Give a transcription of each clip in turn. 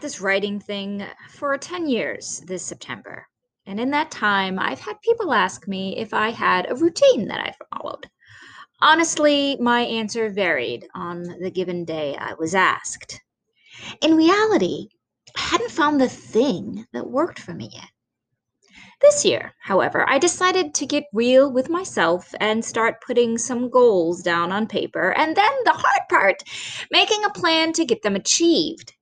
this writing thing for 10 years this September. And in that time, I've had people ask me if I had a routine that I followed. Honestly, my answer varied on the given day I was asked. In reality, I hadn't found the thing that worked for me yet. This year, however, I decided to get real with myself and start putting some goals down on paper, and then the hard part, making a plan to get them achieved.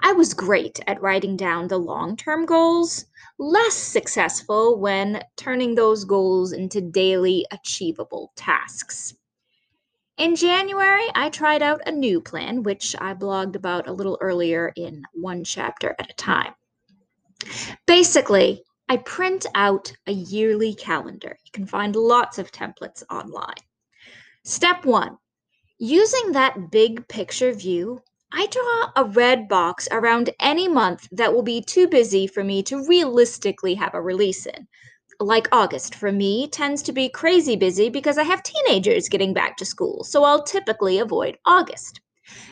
I was great at writing down the long term goals, less successful when turning those goals into daily achievable tasks. In January, I tried out a new plan, which I blogged about a little earlier in one chapter at a time. Basically, I print out a yearly calendar. You can find lots of templates online. Step one using that big picture view, I draw a red box around any month that will be too busy for me to realistically have a release in like August for me tends to be crazy busy because I have teenagers getting back to school, so I'll typically avoid August.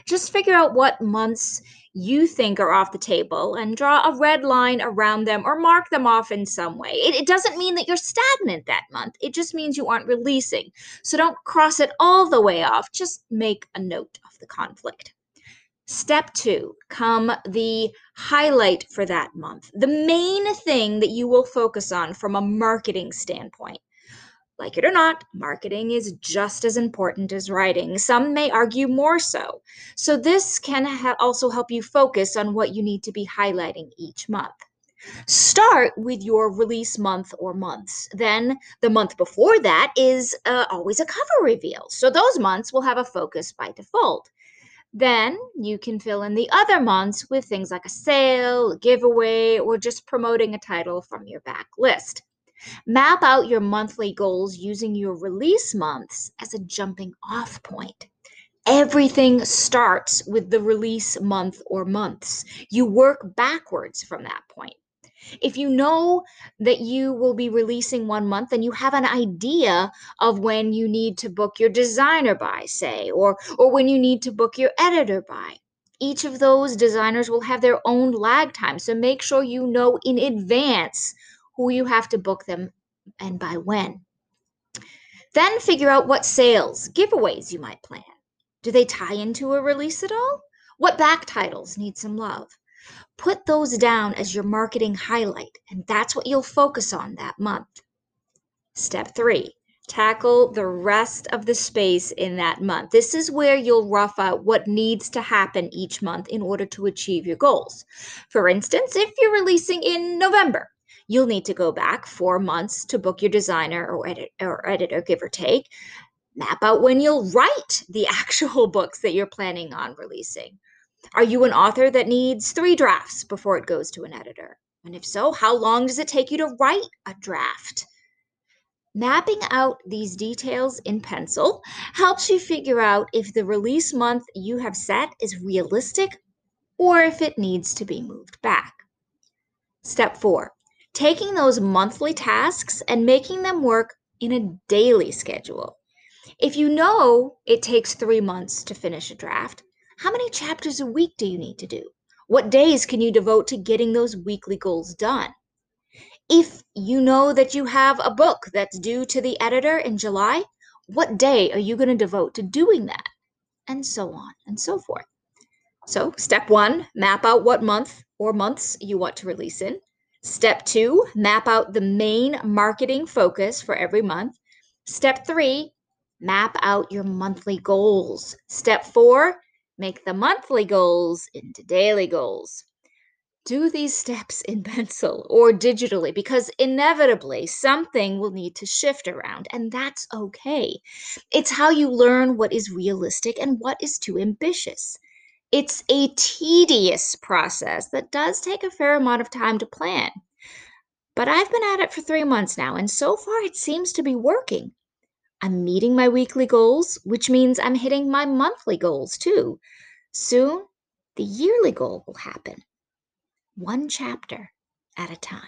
Just figure out what months you think are off the table and draw a red line around them or mark them off in some way. It, it, doesn't mean that you're stagnant that month, it just means you aren't releasing. So don't cross it all the way off, just make a note of the conflict. Step two, come the highlight for that month, the main thing that you will focus on from a marketing standpoint. Like it or not, marketing is just as important as writing. Some may argue more so. So, this can ha- also help you focus on what you need to be highlighting each month. Start with your release month or months. Then, the month before that is uh, always a cover reveal. So, those months will have a focus by default. Then you can fill in the other months with things like a sale, a giveaway, or just promoting a title from your back list. Map out your monthly goals using your release months as a jumping off point. Everything starts with the release month or months. You work backwards from that point. If you know that you will be releasing one month and you have an idea of when you need to book your designer by, say, or, or when you need to book your editor by, each of those designers will have their own lag time. So make sure you know in advance who you have to book them and by when. Then figure out what sales, giveaways you might plan. Do they tie into a release at all? What back titles need some love? Put those down as your marketing highlight, and that's what you'll focus on that month. Step three, tackle the rest of the space in that month. This is where you'll rough out what needs to happen each month in order to achieve your goals. For instance, if you're releasing in November, you'll need to go back four months to book your designer or, edit, or editor, give or take. Map out when you'll write the actual books that you're planning on releasing. Are you an author that needs three drafts before it goes to an editor? And if so, how long does it take you to write a draft? Mapping out these details in pencil helps you figure out if the release month you have set is realistic or if it needs to be moved back. Step four, taking those monthly tasks and making them work in a daily schedule. If you know it takes three months to finish a draft, how many chapters a week do you need to do? What days can you devote to getting those weekly goals done? If you know that you have a book that's due to the editor in July, what day are you going to devote to doing that? And so on and so forth. So, step one, map out what month or months you want to release in. Step two, map out the main marketing focus for every month. Step three, map out your monthly goals. Step four, Make the monthly goals into daily goals. Do these steps in pencil or digitally because inevitably something will need to shift around, and that's okay. It's how you learn what is realistic and what is too ambitious. It's a tedious process that does take a fair amount of time to plan. But I've been at it for three months now, and so far it seems to be working. I'm meeting my weekly goals, which means I'm hitting my monthly goals too. Soon, the yearly goal will happen, one chapter at a time.